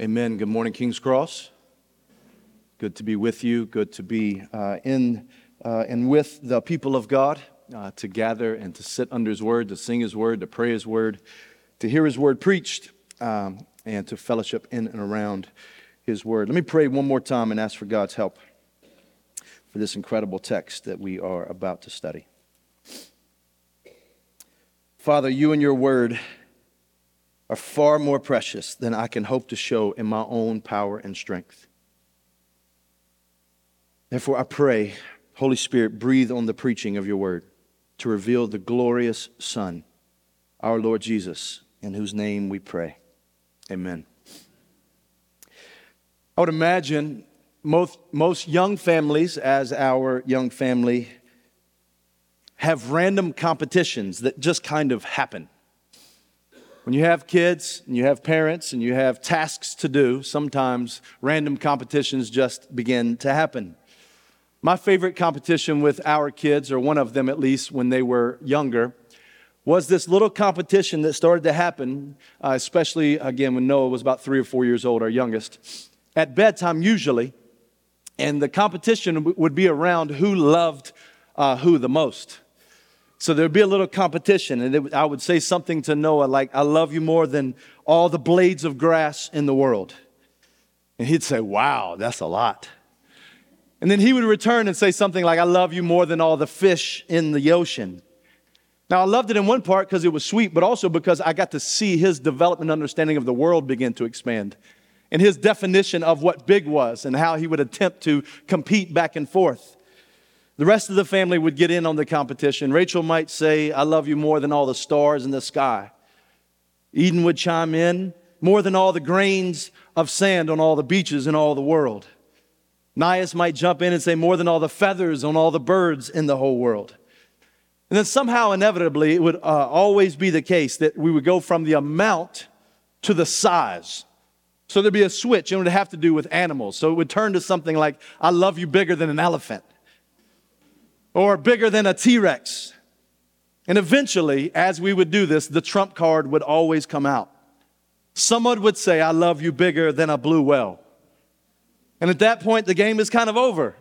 Amen. Good morning, King's Cross. Good to be with you. Good to be uh, in uh, and with the people of God uh, to gather and to sit under His Word, to sing His Word, to pray His Word, to hear His Word preached, um, and to fellowship in and around His Word. Let me pray one more time and ask for God's help for this incredible text that we are about to study. Father, you and your Word are far more precious than I can hope to show in my own power and strength. Therefore, I pray, Holy Spirit, breathe on the preaching of your word to reveal the glorious Son, our Lord Jesus, in whose name we pray. Amen. I would imagine most, most young families, as our young family, have random competitions that just kind of happen. When you have kids and you have parents and you have tasks to do, sometimes random competitions just begin to happen. My favorite competition with our kids, or one of them at least when they were younger, was this little competition that started to happen, uh, especially again when Noah was about three or four years old, our youngest, at bedtime usually. And the competition would be around who loved uh, who the most. So there'd be a little competition, and it, I would say something to Noah like, I love you more than all the blades of grass in the world. And he'd say, Wow, that's a lot. And then he would return and say something like, I love you more than all the fish in the ocean. Now, I loved it in one part because it was sweet, but also because I got to see his development understanding of the world begin to expand and his definition of what big was and how he would attempt to compete back and forth. The rest of the family would get in on the competition. Rachel might say, I love you more than all the stars in the sky. Eden would chime in, more than all the grains of sand on all the beaches in all the world. Nias might jump in and say, more than all the feathers on all the birds in the whole world. And then somehow, inevitably, it would uh, always be the case that we would go from the amount to the size. So there'd be a switch, and it would have to do with animals. So it would turn to something like, I love you bigger than an elephant or bigger than a T Rex. And eventually, as we would do this, the trump card would always come out. Someone would say, I love you bigger than a blue whale. And at that point, the game is kind of over.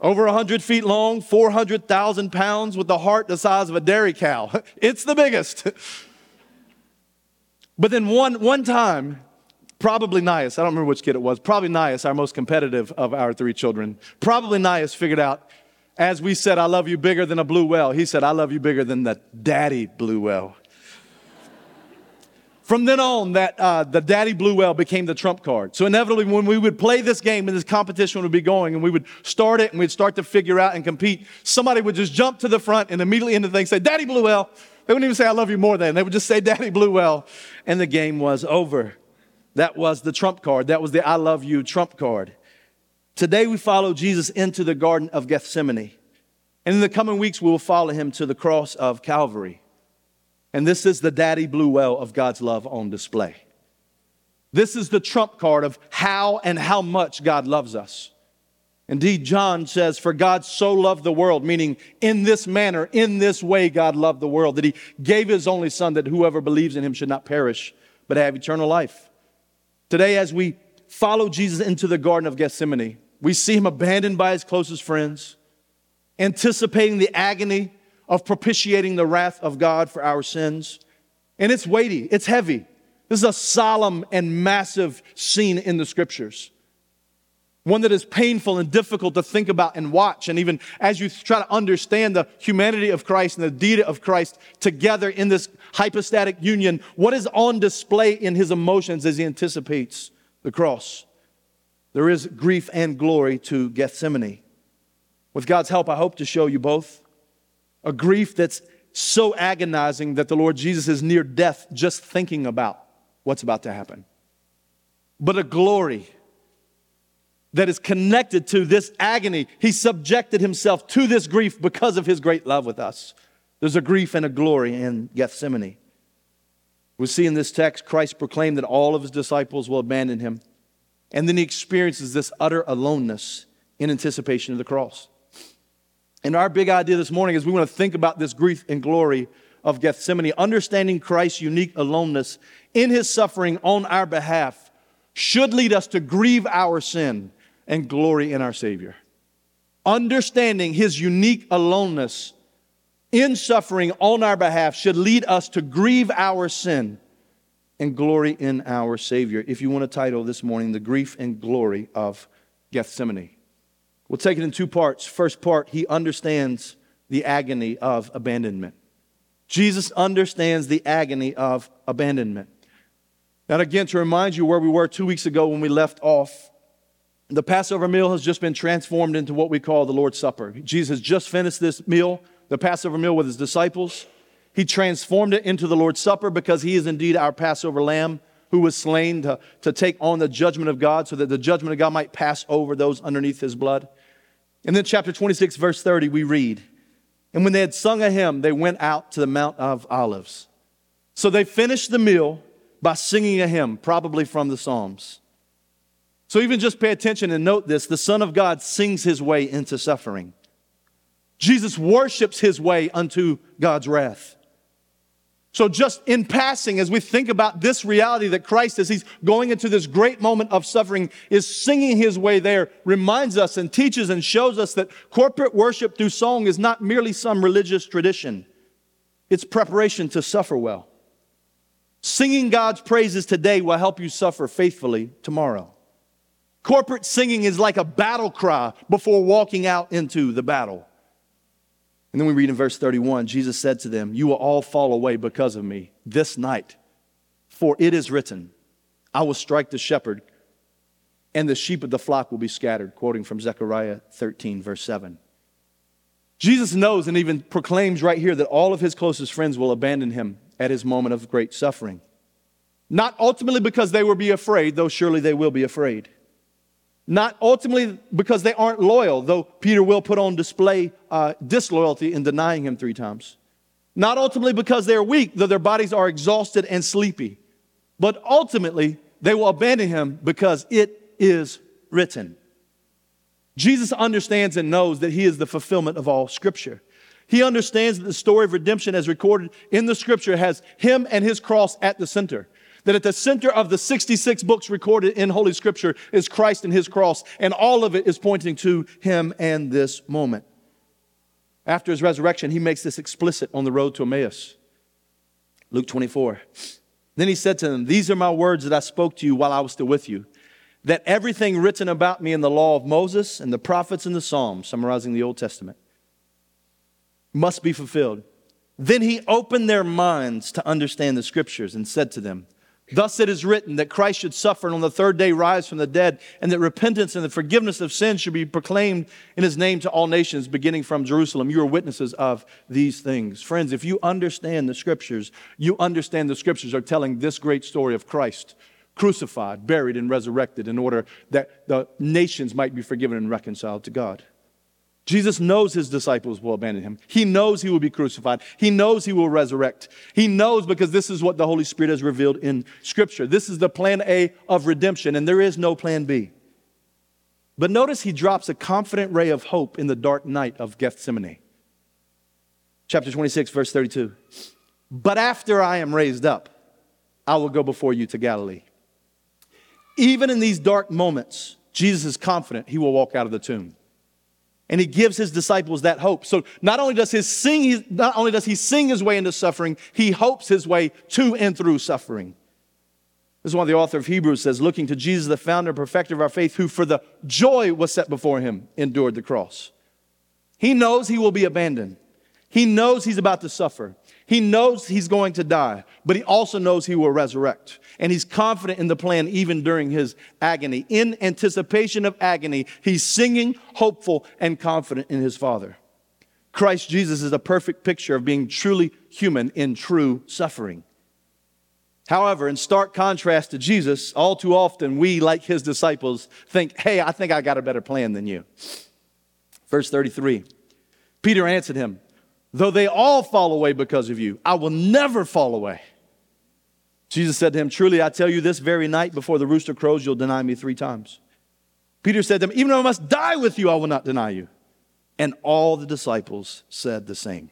Over 100 feet long, 400,000 pounds, with a heart the size of a dairy cow. It's the biggest. but then one, one time, probably Nias, I don't remember which kid it was, probably Nias, our most competitive of our three children, probably Nias figured out as we said, I love you bigger than a blue whale, he said, I love you bigger than the daddy blue whale. From then on, that uh, the daddy blue whale became the trump card. So inevitably, when we would play this game and this competition would be going, and we would start it and we'd start to figure out and compete, somebody would just jump to the front and immediately into the thing say, "Daddy blue whale." They wouldn't even say, "I love you more than." They would just say, "Daddy blue whale," and the game was over. That was the trump card. That was the "I love you" trump card. Today we follow Jesus into the Garden of Gethsemane. And in the coming weeks, we will follow him to the cross of Calvary. And this is the daddy blue well of God's love on display. This is the trump card of how and how much God loves us. Indeed, John says, For God so loved the world, meaning in this manner, in this way, God loved the world, that he gave his only Son that whoever believes in him should not perish, but have eternal life. Today, as we follow Jesus into the Garden of Gethsemane, we see him abandoned by his closest friends, anticipating the agony of propitiating the wrath of God for our sins. And it's weighty, it's heavy. This is a solemn and massive scene in the scriptures. One that is painful and difficult to think about and watch. And even as you try to understand the humanity of Christ and the deity of Christ together in this hypostatic union, what is on display in his emotions as he anticipates the cross? There is grief and glory to Gethsemane. With God's help, I hope to show you both a grief that's so agonizing that the Lord Jesus is near death just thinking about what's about to happen, but a glory that is connected to this agony. He subjected himself to this grief because of his great love with us. There's a grief and a glory in Gethsemane. We see in this text, Christ proclaimed that all of his disciples will abandon him. And then he experiences this utter aloneness in anticipation of the cross. And our big idea this morning is we want to think about this grief and glory of Gethsemane, understanding Christ's unique aloneness in his suffering on our behalf should lead us to grieve our sin and glory in our Savior. Understanding his unique aloneness in suffering on our behalf should lead us to grieve our sin and glory in our Savior. If you want to title this morning, The Grief and Glory of Gethsemane. We'll take it in two parts. First part, he understands the agony of abandonment. Jesus understands the agony of abandonment. And again, to remind you where we were two weeks ago when we left off, the Passover meal has just been transformed into what we call the Lord's Supper. Jesus just finished this meal, the Passover meal, with his disciples. He transformed it into the Lord's Supper because he is indeed our Passover lamb who was slain to, to take on the judgment of God so that the judgment of God might pass over those underneath his blood. And then, chapter 26, verse 30, we read, And when they had sung a hymn, they went out to the Mount of Olives. So they finished the meal by singing a hymn, probably from the Psalms. So even just pay attention and note this the Son of God sings his way into suffering. Jesus worships his way unto God's wrath. So, just in passing, as we think about this reality that Christ, as he's going into this great moment of suffering, is singing his way there, reminds us and teaches and shows us that corporate worship through song is not merely some religious tradition, it's preparation to suffer well. Singing God's praises today will help you suffer faithfully tomorrow. Corporate singing is like a battle cry before walking out into the battle. And then we read in verse 31 Jesus said to them, You will all fall away because of me this night, for it is written, I will strike the shepherd, and the sheep of the flock will be scattered, quoting from Zechariah 13, verse 7. Jesus knows and even proclaims right here that all of his closest friends will abandon him at his moment of great suffering. Not ultimately because they will be afraid, though surely they will be afraid. Not ultimately because they aren't loyal, though Peter will put on display uh, disloyalty in denying him three times. Not ultimately because they're weak, though their bodies are exhausted and sleepy. But ultimately, they will abandon him because it is written. Jesus understands and knows that he is the fulfillment of all scripture. He understands that the story of redemption as recorded in the scripture has him and his cross at the center. That at the center of the 66 books recorded in Holy Scripture is Christ and his cross, and all of it is pointing to him and this moment. After his resurrection, he makes this explicit on the road to Emmaus. Luke 24. Then he said to them, These are my words that I spoke to you while I was still with you, that everything written about me in the law of Moses and the prophets and the Psalms, summarizing the Old Testament, must be fulfilled. Then he opened their minds to understand the scriptures and said to them, Thus it is written that Christ should suffer and on the third day rise from the dead, and that repentance and the forgiveness of sins should be proclaimed in his name to all nations, beginning from Jerusalem. You are witnesses of these things. Friends, if you understand the scriptures, you understand the scriptures are telling this great story of Christ crucified, buried, and resurrected in order that the nations might be forgiven and reconciled to God. Jesus knows his disciples will abandon him. He knows he will be crucified. He knows he will resurrect. He knows because this is what the Holy Spirit has revealed in Scripture. This is the plan A of redemption, and there is no plan B. But notice he drops a confident ray of hope in the dark night of Gethsemane. Chapter 26, verse 32. But after I am raised up, I will go before you to Galilee. Even in these dark moments, Jesus is confident he will walk out of the tomb and he gives his disciples that hope. So not only does he sing, not only does he sing his way into suffering, he hopes his way to and through suffering. This is why the author of Hebrews says, looking to Jesus, the founder and perfecter of our faith, who for the joy was set before him endured the cross. He knows he will be abandoned. He knows he's about to suffer. He knows he's going to die, but he also knows he will resurrect. And he's confident in the plan even during his agony. In anticipation of agony, he's singing, hopeful, and confident in his Father. Christ Jesus is a perfect picture of being truly human in true suffering. However, in stark contrast to Jesus, all too often we, like his disciples, think, hey, I think I got a better plan than you. Verse 33 Peter answered him, Though they all fall away because of you, I will never fall away. Jesus said to him, Truly, I tell you, this very night before the rooster crows, you'll deny me three times. Peter said to him, Even though I must die with you, I will not deny you. And all the disciples said the same.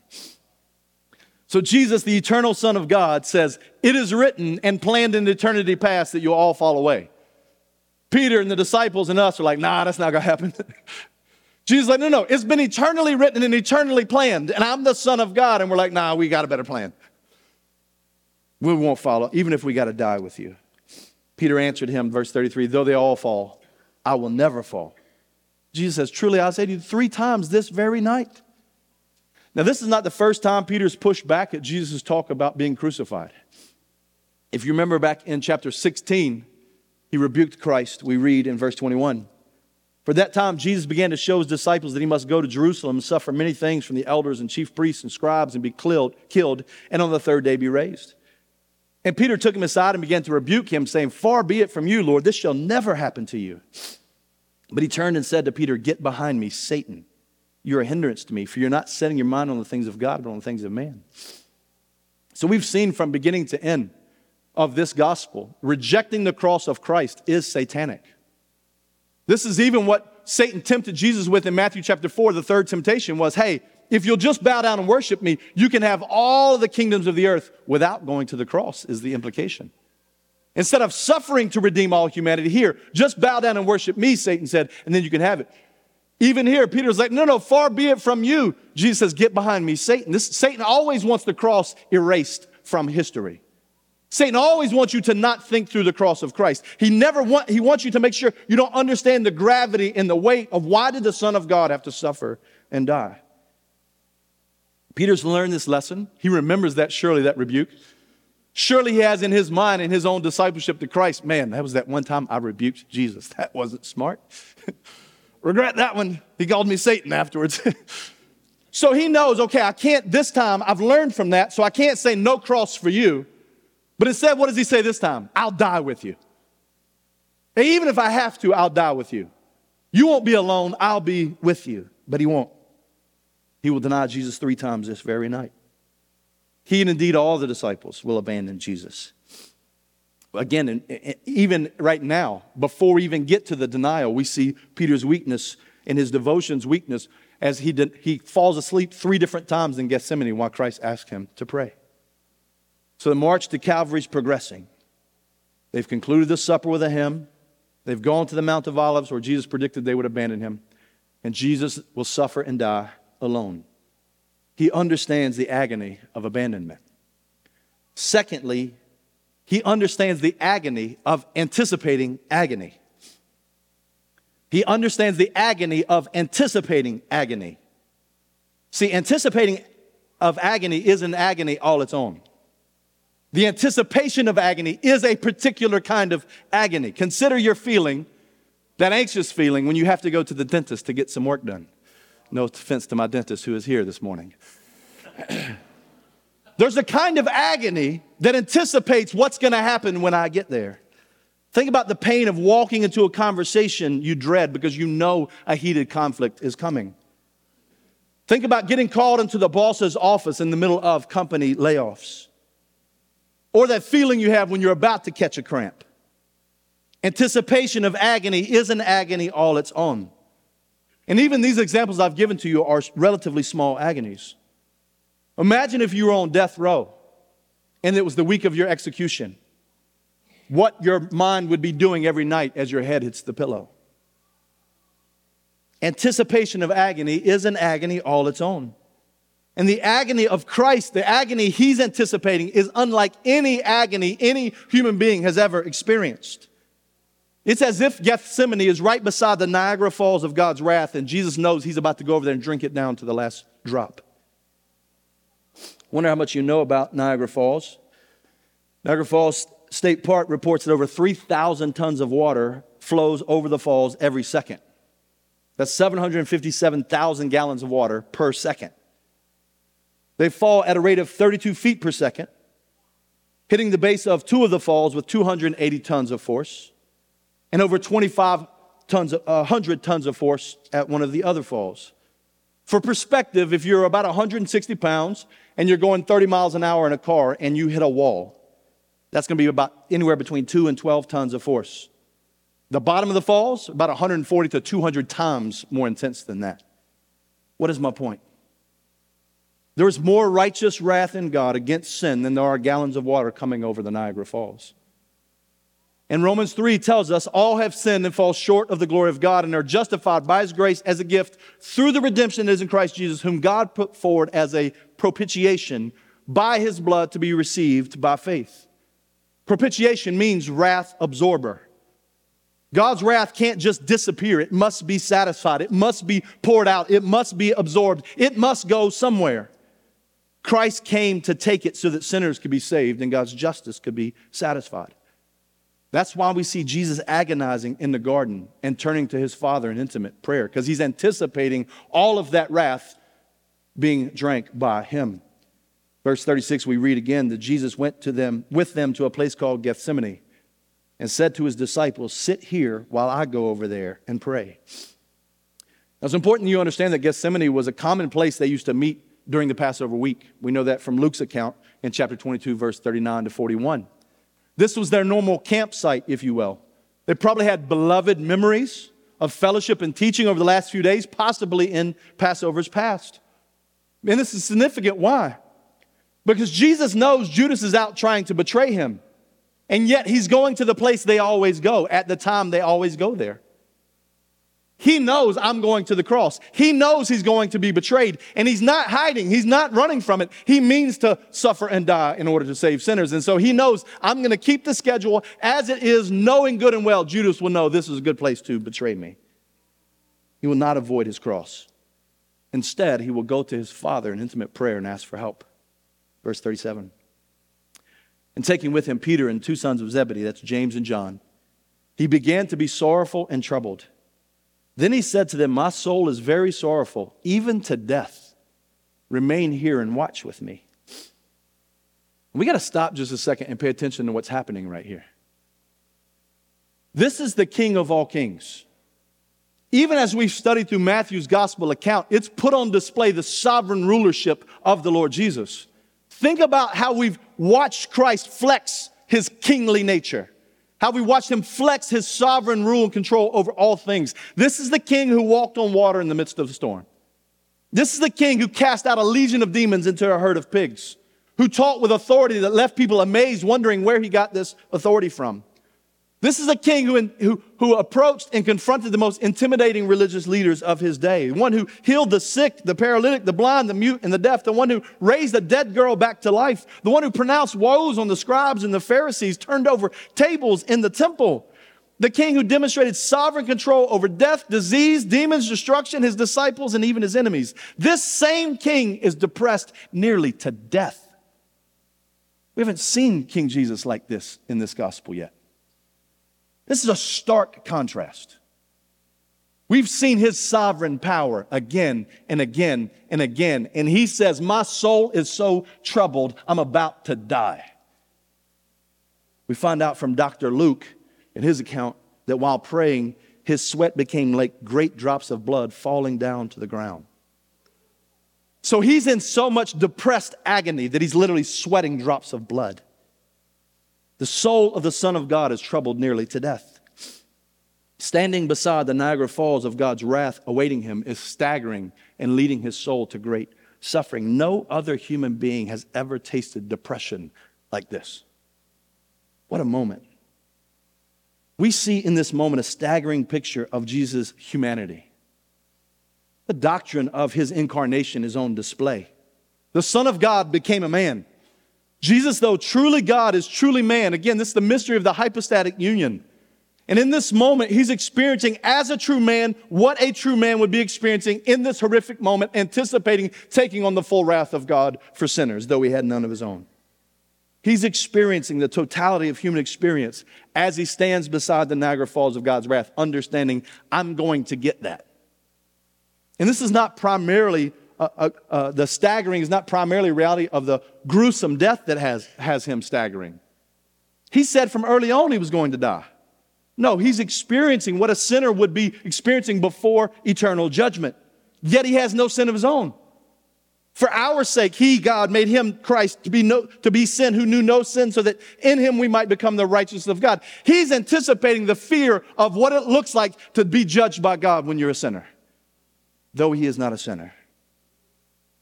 So, Jesus, the eternal Son of God, says, It is written and planned in eternity past that you'll all fall away. Peter and the disciples and us are like, nah, that's not going to happen. Jesus like, no, no, it's been eternally written and eternally planned, and I'm the Son of God. And we're like, nah, we got a better plan. We won't follow, even if we got to die with you. Peter answered him, verse 33, though they all fall, I will never fall. Jesus says, Truly, I say to you, three times this very night. Now, this is not the first time Peter's pushed back at Jesus' talk about being crucified. If you remember back in chapter 16, he rebuked Christ, we read in verse 21. For that time, Jesus began to show his disciples that he must go to Jerusalem and suffer many things from the elders and chief priests and scribes and be killed, and on the third day be raised. And Peter took him aside and began to rebuke him, saying, Far be it from you, Lord, this shall never happen to you. But he turned and said to Peter, Get behind me, Satan. You're a hindrance to me, for you're not setting your mind on the things of God, but on the things of man. So we've seen from beginning to end of this gospel, rejecting the cross of Christ is satanic. This is even what Satan tempted Jesus with in Matthew chapter 4. The third temptation was, hey, if you'll just bow down and worship me, you can have all the kingdoms of the earth without going to the cross, is the implication. Instead of suffering to redeem all humanity, here, just bow down and worship me, Satan said, and then you can have it. Even here, Peter's like, no, no, far be it from you. Jesus says, get behind me, Satan. This, Satan always wants the cross erased from history. Satan always wants you to not think through the cross of Christ. He never want, he wants you to make sure you don't understand the gravity and the weight of why did the Son of God have to suffer and die. Peter's learned this lesson. He remembers that surely, that rebuke. Surely he has in his mind in his own discipleship to Christ, man, that was that one time I rebuked Jesus. That wasn't smart. Regret that one. He called me Satan afterwards. so he knows, okay, I can't this time, I've learned from that, so I can't say no cross for you. But instead, what does he say this time? I'll die with you. And even if I have to, I'll die with you. You won't be alone, I'll be with you. But he won't. He will deny Jesus three times this very night. He and indeed all the disciples will abandon Jesus. Again, even right now, before we even get to the denial, we see Peter's weakness and his devotion's weakness as he, did, he falls asleep three different times in Gethsemane while Christ asks him to pray. So the march to Calvary is progressing. They've concluded the supper with a hymn. They've gone to the Mount of Olives where Jesus predicted they would abandon him. And Jesus will suffer and die alone. He understands the agony of abandonment. Secondly, he understands the agony of anticipating agony. He understands the agony of anticipating agony. See, anticipating of agony is an agony all its own. The anticipation of agony is a particular kind of agony. Consider your feeling, that anxious feeling, when you have to go to the dentist to get some work done. No offense to my dentist who is here this morning. There's a kind of agony that anticipates what's going to happen when I get there. Think about the pain of walking into a conversation you dread because you know a heated conflict is coming. Think about getting called into the boss's office in the middle of company layoffs. Or that feeling you have when you're about to catch a cramp. Anticipation of agony is an agony all its own. And even these examples I've given to you are relatively small agonies. Imagine if you were on death row and it was the week of your execution. What your mind would be doing every night as your head hits the pillow. Anticipation of agony is an agony all its own. And the agony of Christ, the agony he's anticipating, is unlike any agony any human being has ever experienced. It's as if Gethsemane is right beside the Niagara Falls of God's wrath, and Jesus knows he's about to go over there and drink it down to the last drop. Wonder how much you know about Niagara Falls. Niagara Falls State Park reports that over 3,000 tons of water flows over the falls every second. That's 757,000 gallons of water per second. They fall at a rate of 32 feet per second, hitting the base of two of the falls with 280 tons of force, and over 25 tons, of, uh, 100 tons of force at one of the other falls. For perspective, if you're about 160 pounds and you're going 30 miles an hour in a car and you hit a wall, that's going to be about anywhere between 2 and 12 tons of force. The bottom of the falls, about 140 to 200 times more intense than that. What is my point? There is more righteous wrath in God against sin than there are gallons of water coming over the Niagara Falls. And Romans 3 tells us all have sinned and fall short of the glory of God and are justified by his grace as a gift through the redemption that is in Christ Jesus, whom God put forward as a propitiation by his blood to be received by faith. Propitiation means wrath absorber. God's wrath can't just disappear. It must be satisfied. It must be poured out. It must be absorbed. It must go somewhere. Christ came to take it so that sinners could be saved and God's justice could be satisfied. That's why we see Jesus agonizing in the garden and turning to his Father in intimate prayer, because he's anticipating all of that wrath being drank by him. Verse 36, we read again that Jesus went to them with them to a place called Gethsemane and said to his disciples, Sit here while I go over there and pray. Now, it's important you understand that Gethsemane was a common place they used to meet during the Passover week. We know that from Luke's account in chapter 22, verse 39 to 41. This was their normal campsite, if you will. They probably had beloved memories of fellowship and teaching over the last few days, possibly in Passover's past. And this is significant. Why? Because Jesus knows Judas is out trying to betray him. And yet he's going to the place they always go. At the time, they always go there. He knows I'm going to the cross. He knows he's going to be betrayed. And he's not hiding. He's not running from it. He means to suffer and die in order to save sinners. And so he knows I'm going to keep the schedule as it is, knowing good and well Judas will know this is a good place to betray me. He will not avoid his cross. Instead, he will go to his Father in intimate prayer and ask for help. Verse 37. And taking with him Peter and two sons of Zebedee, that's James and John, he began to be sorrowful and troubled. Then he said to them, My soul is very sorrowful, even to death. Remain here and watch with me. We got to stop just a second and pay attention to what's happening right here. This is the King of all kings. Even as we've studied through Matthew's gospel account, it's put on display the sovereign rulership of the Lord Jesus. Think about how we've watched Christ flex his kingly nature. How we watched him flex his sovereign rule and control over all things. This is the king who walked on water in the midst of the storm. This is the king who cast out a legion of demons into a herd of pigs, who taught with authority that left people amazed, wondering where he got this authority from. This is a king who, who, who approached and confronted the most intimidating religious leaders of his day. One who healed the sick, the paralytic, the blind, the mute, and the deaf. The one who raised a dead girl back to life. The one who pronounced woes on the scribes and the Pharisees, turned over tables in the temple. The king who demonstrated sovereign control over death, disease, demons, destruction, his disciples, and even his enemies. This same king is depressed nearly to death. We haven't seen King Jesus like this in this gospel yet. This is a stark contrast. We've seen his sovereign power again and again and again. And he says, My soul is so troubled, I'm about to die. We find out from Dr. Luke in his account that while praying, his sweat became like great drops of blood falling down to the ground. So he's in so much depressed agony that he's literally sweating drops of blood. The soul of the Son of God is troubled nearly to death. Standing beside the Niagara Falls of God's wrath awaiting him is staggering and leading his soul to great suffering. No other human being has ever tasted depression like this. What a moment. We see in this moment a staggering picture of Jesus' humanity. The doctrine of his incarnation is on display. The Son of God became a man. Jesus, though truly God, is truly man. Again, this is the mystery of the hypostatic union. And in this moment, he's experiencing as a true man what a true man would be experiencing in this horrific moment, anticipating taking on the full wrath of God for sinners, though he had none of his own. He's experiencing the totality of human experience as he stands beside the Niagara Falls of God's wrath, understanding, I'm going to get that. And this is not primarily uh, uh, the staggering is not primarily reality of the gruesome death that has, has him staggering. He said from early on he was going to die. No, he's experiencing what a sinner would be experiencing before eternal judgment. Yet he has no sin of his own. For our sake, he, God, made him, Christ, to be, no, to be sin who knew no sin, so that in him we might become the righteousness of God. He's anticipating the fear of what it looks like to be judged by God when you're a sinner, though he is not a sinner.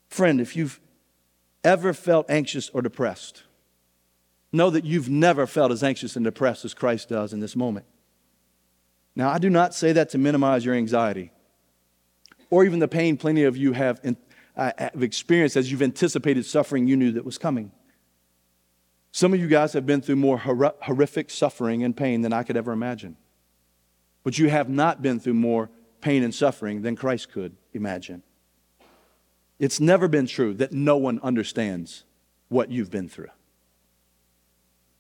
Friend, if you've ever felt anxious or depressed, know that you've never felt as anxious and depressed as Christ does in this moment. Now, I do not say that to minimize your anxiety or even the pain plenty of you have, uh, have experienced as you've anticipated suffering you knew that was coming. Some of you guys have been through more hor- horrific suffering and pain than I could ever imagine. But you have not been through more pain and suffering than Christ could imagine. It's never been true that no one understands what you've been through.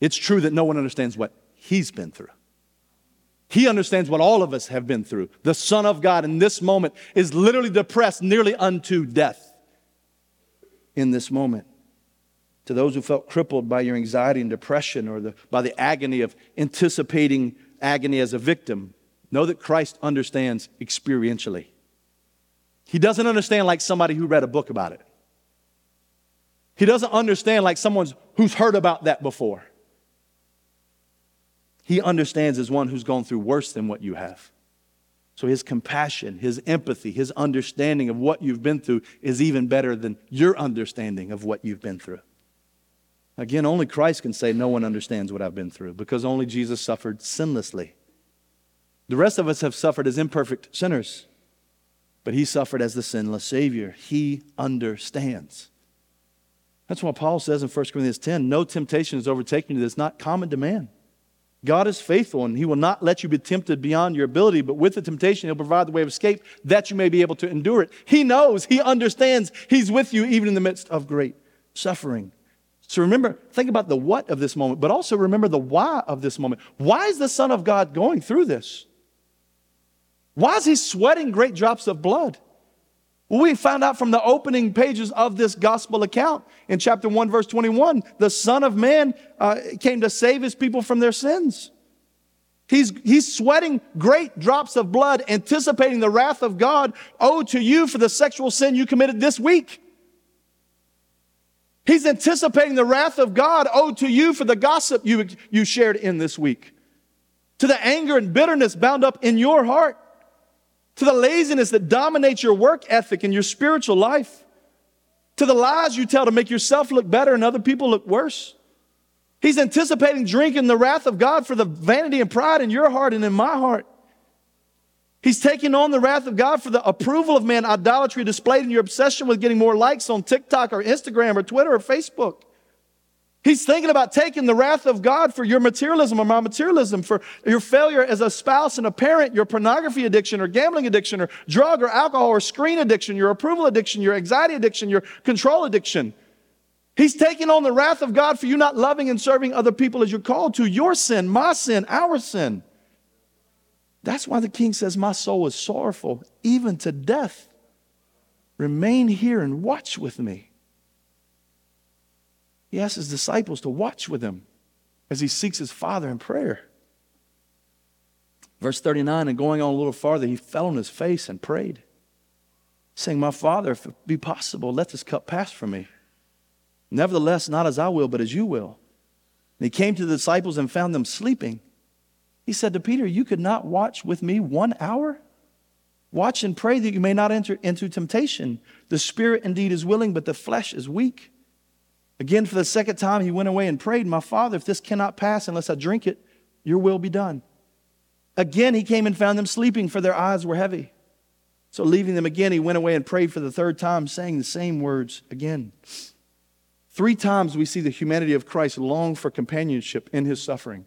It's true that no one understands what he's been through. He understands what all of us have been through. The Son of God in this moment is literally depressed nearly unto death in this moment. To those who felt crippled by your anxiety and depression or the, by the agony of anticipating agony as a victim, know that Christ understands experientially. He doesn't understand like somebody who read a book about it. He doesn't understand like someone who's heard about that before. He understands as one who's gone through worse than what you have. So his compassion, his empathy, his understanding of what you've been through is even better than your understanding of what you've been through. Again, only Christ can say, No one understands what I've been through because only Jesus suffered sinlessly. The rest of us have suffered as imperfect sinners, but he suffered as the sinless Savior. He understands. That's why Paul says in 1 Corinthians 10 No temptation is overtaken you that's not common to man. God is faithful and He will not let you be tempted beyond your ability, but with the temptation, He'll provide the way of escape that you may be able to endure it. He knows, He understands, He's with you even in the midst of great suffering. So remember, think about the what of this moment, but also remember the why of this moment. Why is the Son of God going through this? Why is He sweating great drops of blood? Well, we found out from the opening pages of this gospel account in chapter 1, verse 21, the Son of Man uh, came to save his people from their sins. He's, he's sweating great drops of blood, anticipating the wrath of God owed to you for the sexual sin you committed this week. He's anticipating the wrath of God owed to you for the gossip you, you shared in this week, to the anger and bitterness bound up in your heart to the laziness that dominates your work ethic and your spiritual life, to the lies you tell to make yourself look better and other people look worse. He's anticipating drinking the wrath of God for the vanity and pride in your heart and in my heart. He's taking on the wrath of God for the approval of man, idolatry displayed in your obsession with getting more likes on TikTok or Instagram or Twitter or Facebook. He's thinking about taking the wrath of God for your materialism or my materialism, for your failure as a spouse and a parent, your pornography addiction or gambling addiction or drug or alcohol or screen addiction, your approval addiction, your anxiety addiction, your control addiction. He's taking on the wrath of God for you not loving and serving other people as you're called to. Your sin, my sin, our sin. That's why the king says, My soul is sorrowful, even to death. Remain here and watch with me. He asks his disciples to watch with him as he seeks his Father in prayer. Verse 39, and going on a little farther, he fell on his face and prayed, saying, My Father, if it be possible, let this cup pass from me. Nevertheless, not as I will, but as you will. And he came to the disciples and found them sleeping. He said to Peter, You could not watch with me one hour? Watch and pray that you may not enter into temptation. The spirit indeed is willing, but the flesh is weak. Again, for the second time, he went away and prayed, My Father, if this cannot pass unless I drink it, your will be done. Again, he came and found them sleeping, for their eyes were heavy. So, leaving them again, he went away and prayed for the third time, saying the same words again. Three times we see the humanity of Christ long for companionship in his suffering.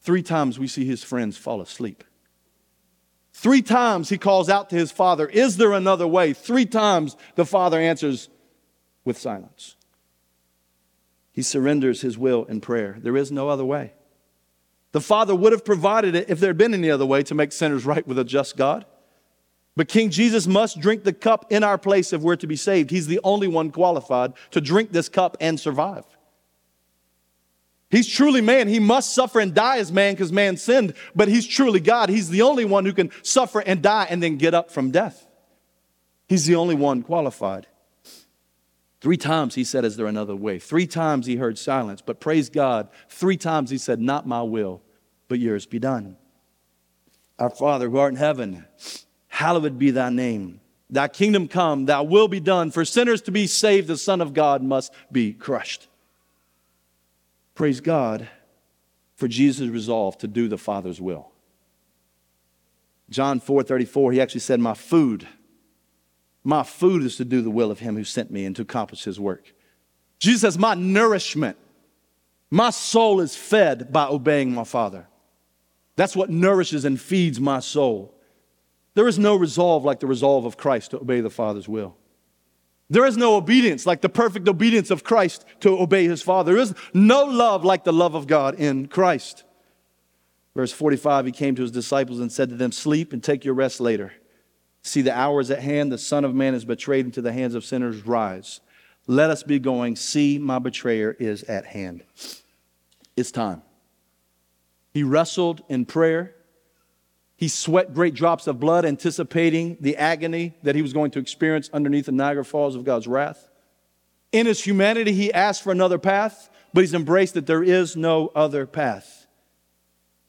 Three times we see his friends fall asleep. Three times he calls out to his father, Is there another way? Three times the father answers with silence. He surrenders his will in prayer. There is no other way. The Father would have provided it if there had been any other way to make sinners right with a just God. But King Jesus must drink the cup in our place if we're to be saved. He's the only one qualified to drink this cup and survive. He's truly man. He must suffer and die as man because man sinned, but he's truly God. He's the only one who can suffer and die and then get up from death. He's the only one qualified. Three times he said, Is there another way? Three times he heard silence, but praise God, three times he said, Not my will, but yours be done. Our Father who art in heaven, hallowed be thy name. Thy kingdom come, thy will be done. For sinners to be saved, the Son of God must be crushed. Praise God for Jesus' resolve to do the Father's will. John 4 34, he actually said, My food, my food is to do the will of him who sent me and to accomplish his work. Jesus says, My nourishment, my soul is fed by obeying my Father. That's what nourishes and feeds my soul. There is no resolve like the resolve of Christ to obey the Father's will. There is no obedience like the perfect obedience of Christ to obey his Father. There is no love like the love of God in Christ. Verse 45 He came to his disciples and said to them, Sleep and take your rest later. See, the hour is at hand. The Son of Man is betrayed into the hands of sinners. Rise. Let us be going. See, my betrayer is at hand. It's time. He wrestled in prayer. He sweat great drops of blood, anticipating the agony that he was going to experience underneath the Niagara Falls of God's wrath. In his humanity, he asked for another path, but he's embraced that there is no other path.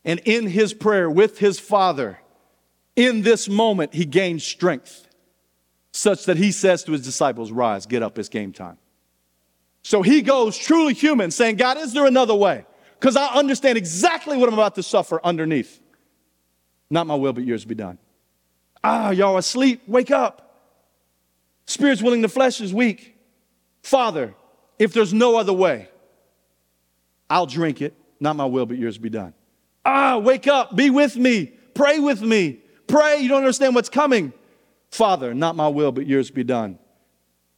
And in his prayer with his Father, in this moment, he gained strength such that he says to his disciples, Rise, get up, it's game time. So he goes truly human, saying, God, is there another way? Because I understand exactly what I'm about to suffer underneath. Not my will, but yours be done. Ah, y'all asleep. Wake up. Spirit's willing, the flesh is weak. Father, if there's no other way, I'll drink it. Not my will, but yours be done. Ah, wake up. Be with me. Pray with me. Pray. You don't understand what's coming. Father, not my will, but yours be done.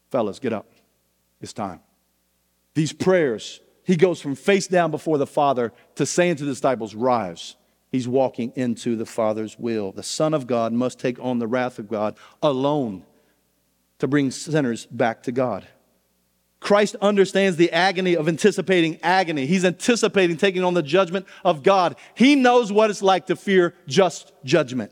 Fellas, get up. It's time. These prayers, he goes from face down before the Father to saying to the disciples, Rise he's walking into the Father's will. The Son of God must take on the wrath of God alone to bring sinners back to God. Christ understands the agony of anticipating agony. He's anticipating taking on the judgment of God. He knows what it's like to fear just judgment.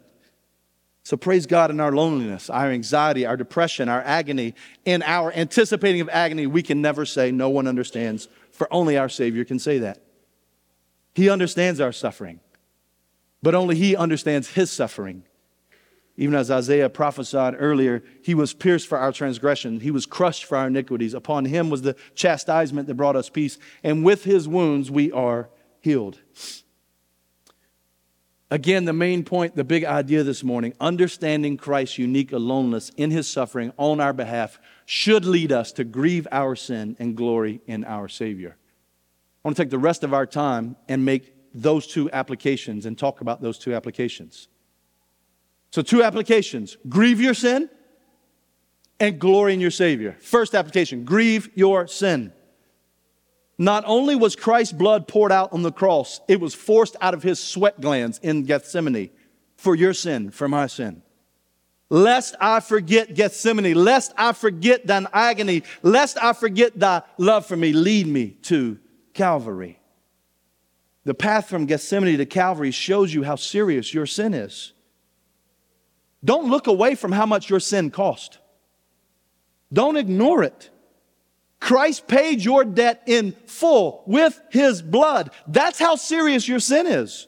So praise God in our loneliness, our anxiety, our depression, our agony, in our anticipating of agony, we can never say, No one understands, for only our Savior can say that. He understands our suffering but only He understands His suffering. Even as Isaiah prophesied earlier, He was pierced for our transgression, He was crushed for our iniquities. Upon Him was the chastisement that brought us peace, and with His wounds we are healed. Again, the main point, the big idea this morning, understanding Christ's unique aloneness in his suffering on our behalf should lead us to grieve our sin and glory in our Savior. I want to take the rest of our time and make those two applications and talk about those two applications. So, two applications grieve your sin and glory in your Savior. First application grieve your sin. Not only was Christ's blood poured out on the cross, it was forced out of his sweat glands in Gethsemane for your sin, for my sin. Lest I forget Gethsemane, lest I forget thine agony, lest I forget thy love for me, lead me to Calvary. The path from Gethsemane to Calvary shows you how serious your sin is. Don't look away from how much your sin cost. Don't ignore it. Christ paid your debt in full with his blood. That's how serious your sin is.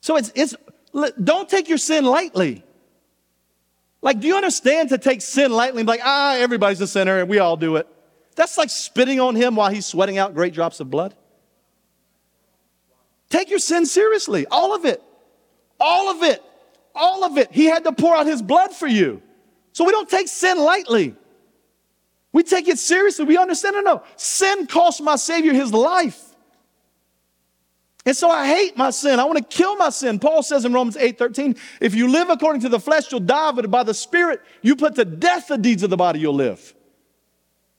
So it's, it's don't take your sin lightly. Like, do you understand to take sin lightly? and Like, ah, everybody's a sinner and we all do it. That's like spitting on him while he's sweating out great drops of blood. Take your sin seriously, all of it. All of it. All of it. He had to pour out his blood for you. So we don't take sin lightly. We take it seriously. We understand no, no. Sin cost my Savior his life. And so I hate my sin. I want to kill my sin. Paul says in Romans 8 13, if you live according to the flesh, you'll die, but by the Spirit, you put to death the deeds of the body, you'll live.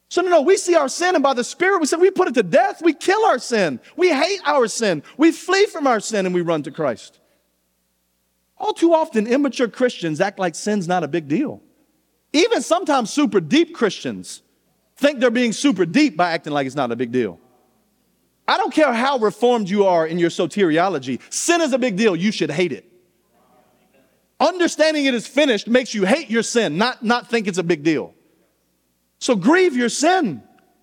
So, no, no, we see our sin, and by the Spirit, we said we put it to death. We kill our sin. We hate our sin. We flee from our sin and we run to Christ. All too often, immature Christians act like sin's not a big deal. Even sometimes super deep Christians think they're being super deep by acting like it's not a big deal. I don't care how reformed you are in your soteriology, sin is a big deal. You should hate it. Understanding it is finished makes you hate your sin, not, not think it's a big deal. So grieve your sin.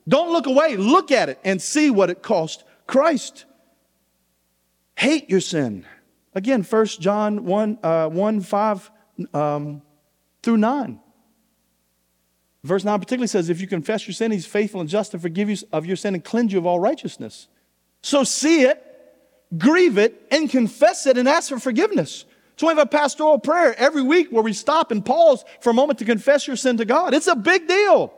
Don't look away. Look at it and see what it cost Christ. Hate your sin. Again, 1 John 1, uh, 1 5 um, through 9. Verse 9 particularly says, If you confess your sin, he's faithful and just to forgive you of your sin and cleanse you of all righteousness. So see it, grieve it, and confess it and ask for forgiveness. So we have a pastoral prayer every week where we stop and pause for a moment to confess your sin to God. It's a big deal.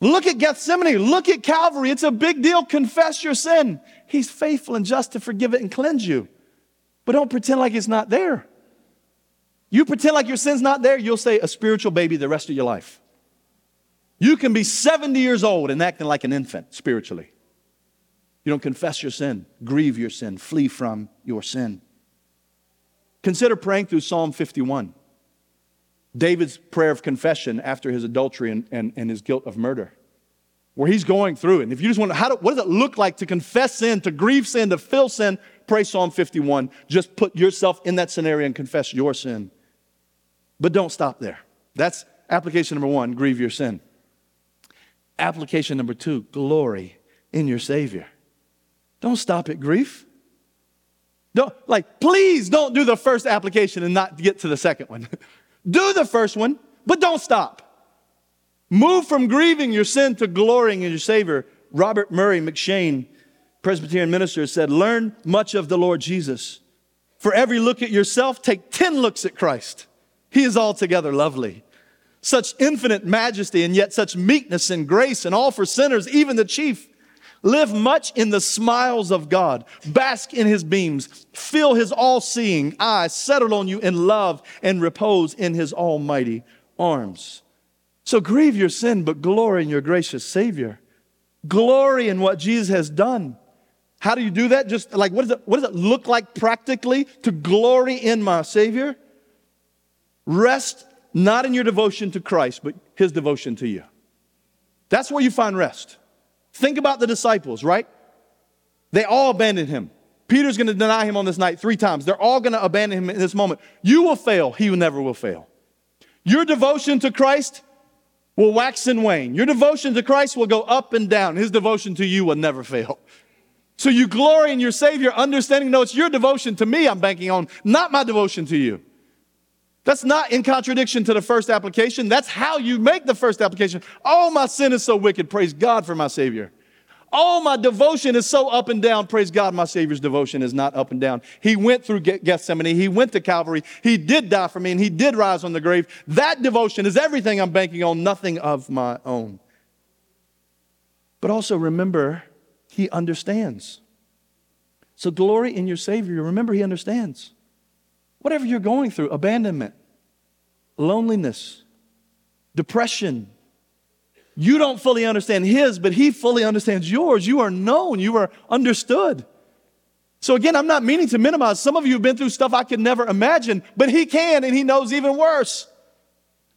Look at Gethsemane. Look at Calvary. It's a big deal. Confess your sin. He's faithful and just to forgive it and cleanse you. But don't pretend like it's not there. You pretend like your sin's not there, you'll stay a spiritual baby the rest of your life. You can be 70 years old and acting like an infant spiritually. You don't confess your sin, grieve your sin, flee from your sin. Consider praying through Psalm 51, David's prayer of confession after his adultery and, and, and his guilt of murder, where he's going through it. And if you just wonder, how do, what does it look like to confess sin, to grieve sin, to feel sin? Pray Psalm 51. Just put yourself in that scenario and confess your sin. But don't stop there. That's application number one grieve your sin. Application number two glory in your Savior. Don't stop at grief. Don't, like, please don't do the first application and not get to the second one. do the first one, but don't stop. Move from grieving your sin to glorying in your Savior. Robert Murray M'Cheyne, Presbyterian minister, said, Learn much of the Lord Jesus. For every look at yourself, take 10 looks at Christ. He is altogether lovely. Such infinite majesty and yet such meekness and grace, and all for sinners, even the chief. Live much in the smiles of God. Bask in his beams. Feel his all seeing eyes settled on you in love and repose in his almighty arms. So grieve your sin, but glory in your gracious Savior. Glory in what Jesus has done. How do you do that? Just like, it, what does it look like practically to glory in my Savior? Rest not in your devotion to Christ, but his devotion to you. That's where you find rest. Think about the disciples, right? They all abandoned him. Peter's going to deny him on this night three times. They're all going to abandon him in this moment. You will fail, he never will fail. Your devotion to Christ will wax and wane. Your devotion to Christ will go up and down. His devotion to you will never fail. So you glory in your Savior, understanding, no, it's your devotion to me I'm banking on, not my devotion to you. That's not in contradiction to the first application. That's how you make the first application. Oh, my sin is so wicked. Praise God for my Savior. Oh, my devotion is so up and down. Praise God, my Savior's devotion is not up and down. He went through Gethsemane. He went to Calvary. He did die for me and He did rise on the grave. That devotion is everything I'm banking on, nothing of my own. But also remember, He understands. So glory in your Savior. Remember, He understands. Whatever you're going through, abandonment, loneliness, depression, you don't fully understand his, but he fully understands yours. You are known, you are understood. So, again, I'm not meaning to minimize. Some of you have been through stuff I could never imagine, but he can, and he knows even worse.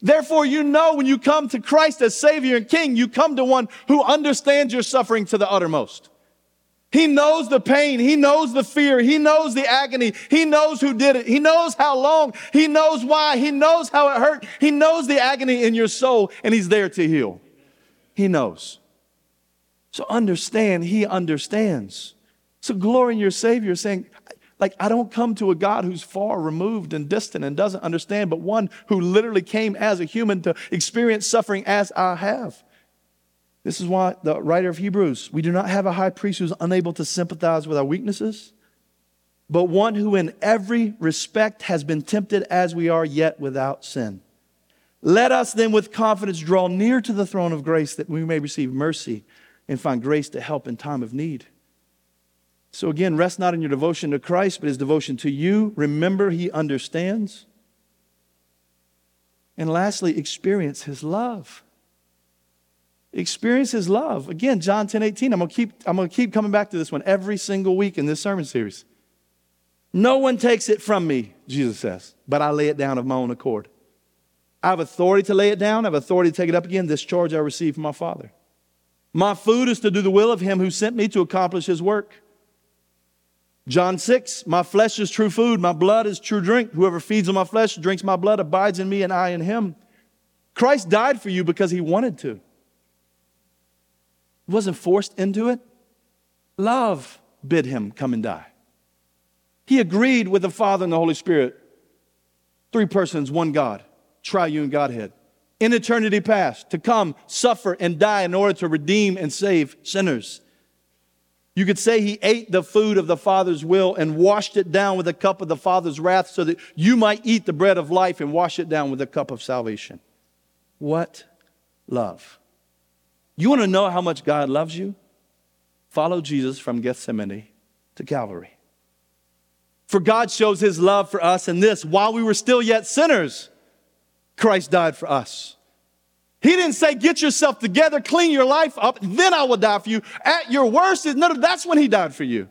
Therefore, you know when you come to Christ as Savior and King, you come to one who understands your suffering to the uttermost. He knows the pain. He knows the fear. He knows the agony. He knows who did it. He knows how long. He knows why. He knows how it hurt. He knows the agony in your soul, and He's there to heal. He knows. So understand, He understands. So glory in your Savior, saying, like, I don't come to a God who's far removed and distant and doesn't understand, but one who literally came as a human to experience suffering as I have. This is why the writer of Hebrews, we do not have a high priest who's unable to sympathize with our weaknesses, but one who in every respect has been tempted as we are, yet without sin. Let us then with confidence draw near to the throne of grace that we may receive mercy and find grace to help in time of need. So again, rest not in your devotion to Christ, but his devotion to you. Remember, he understands. And lastly, experience his love experience his love. Again, John 10 18. I'm gonna keep, I'm gonna keep coming back to this one every single week in this sermon series. No one takes it from me, Jesus says, but I lay it down of my own accord. I have authority to lay it down, I have authority to take it up again. This charge I receive from my Father. My food is to do the will of him who sent me to accomplish his work. John 6, my flesh is true food, my blood is true drink. Whoever feeds on my flesh, drinks my blood, abides in me, and I in him. Christ died for you because he wanted to wasn't forced into it. Love bid him come and die. He agreed with the Father and the Holy Spirit. Three persons, one God, triune Godhead. in eternity past to come, suffer, and die in order to redeem and save sinners. You could say he ate the food of the Father's will and washed it down with a cup of the Father's wrath so that you might eat the bread of life and wash it down with a cup of salvation. What love. You want to know how much God loves you? Follow Jesus from Gethsemane to Calvary. For God shows his love for us in this while we were still yet sinners, Christ died for us. He didn't say, get yourself together, clean your life up, then I will die for you. At your worst, no, that's when he died for you.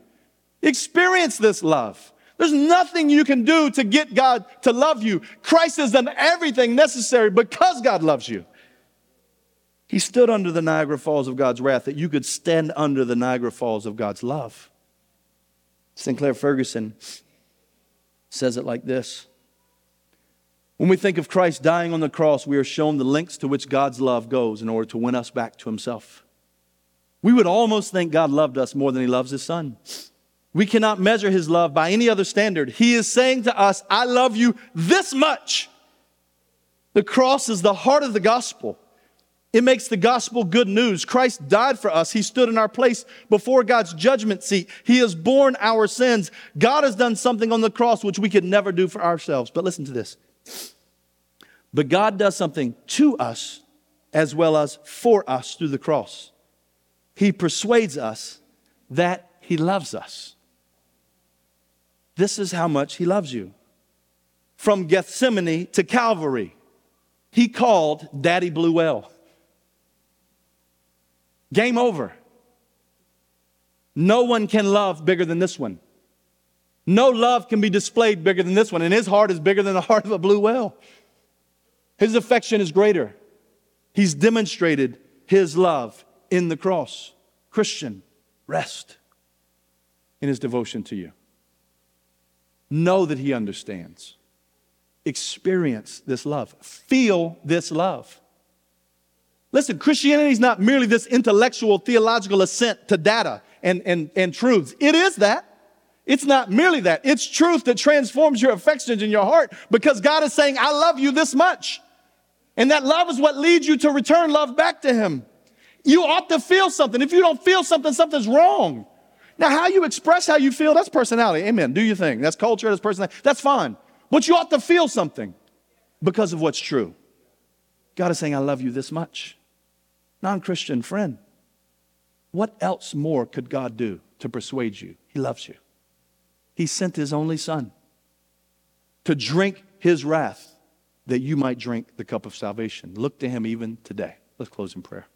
Experience this love. There's nothing you can do to get God to love you. Christ has done everything necessary because God loves you. He stood under the Niagara Falls of God's wrath that you could stand under the Niagara Falls of God's love. Sinclair Ferguson says it like this When we think of Christ dying on the cross, we are shown the lengths to which God's love goes in order to win us back to Himself. We would almost think God loved us more than He loves His Son. We cannot measure His love by any other standard. He is saying to us, I love you this much. The cross is the heart of the gospel. It makes the gospel good news. Christ died for us. He stood in our place before God's judgment seat. He has borne our sins. God has done something on the cross which we could never do for ourselves. But listen to this. But God does something to us as well as for us through the cross. He persuades us that He loves us. This is how much He loves you. From Gethsemane to Calvary, He called Daddy Blue Well. Game over. No one can love bigger than this one. No love can be displayed bigger than this one. And his heart is bigger than the heart of a blue whale. His affection is greater. He's demonstrated his love in the cross. Christian, rest in his devotion to you. Know that he understands. Experience this love. Feel this love. Listen, Christianity is not merely this intellectual theological assent to data and, and, and truths. It is that. It's not merely that. It's truth that transforms your affections in your heart because God is saying, I love you this much. And that love is what leads you to return love back to Him. You ought to feel something. If you don't feel something, something's wrong. Now, how you express how you feel, that's personality. Amen. Do your thing. That's culture, that's personality. That's fine. But you ought to feel something because of what's true. God is saying, I love you this much non Christian friend, what else more could God do to persuade you? He loves you. He sent His only Son to drink His wrath that you might drink the cup of salvation. Look to Him even today. Let's close in prayer.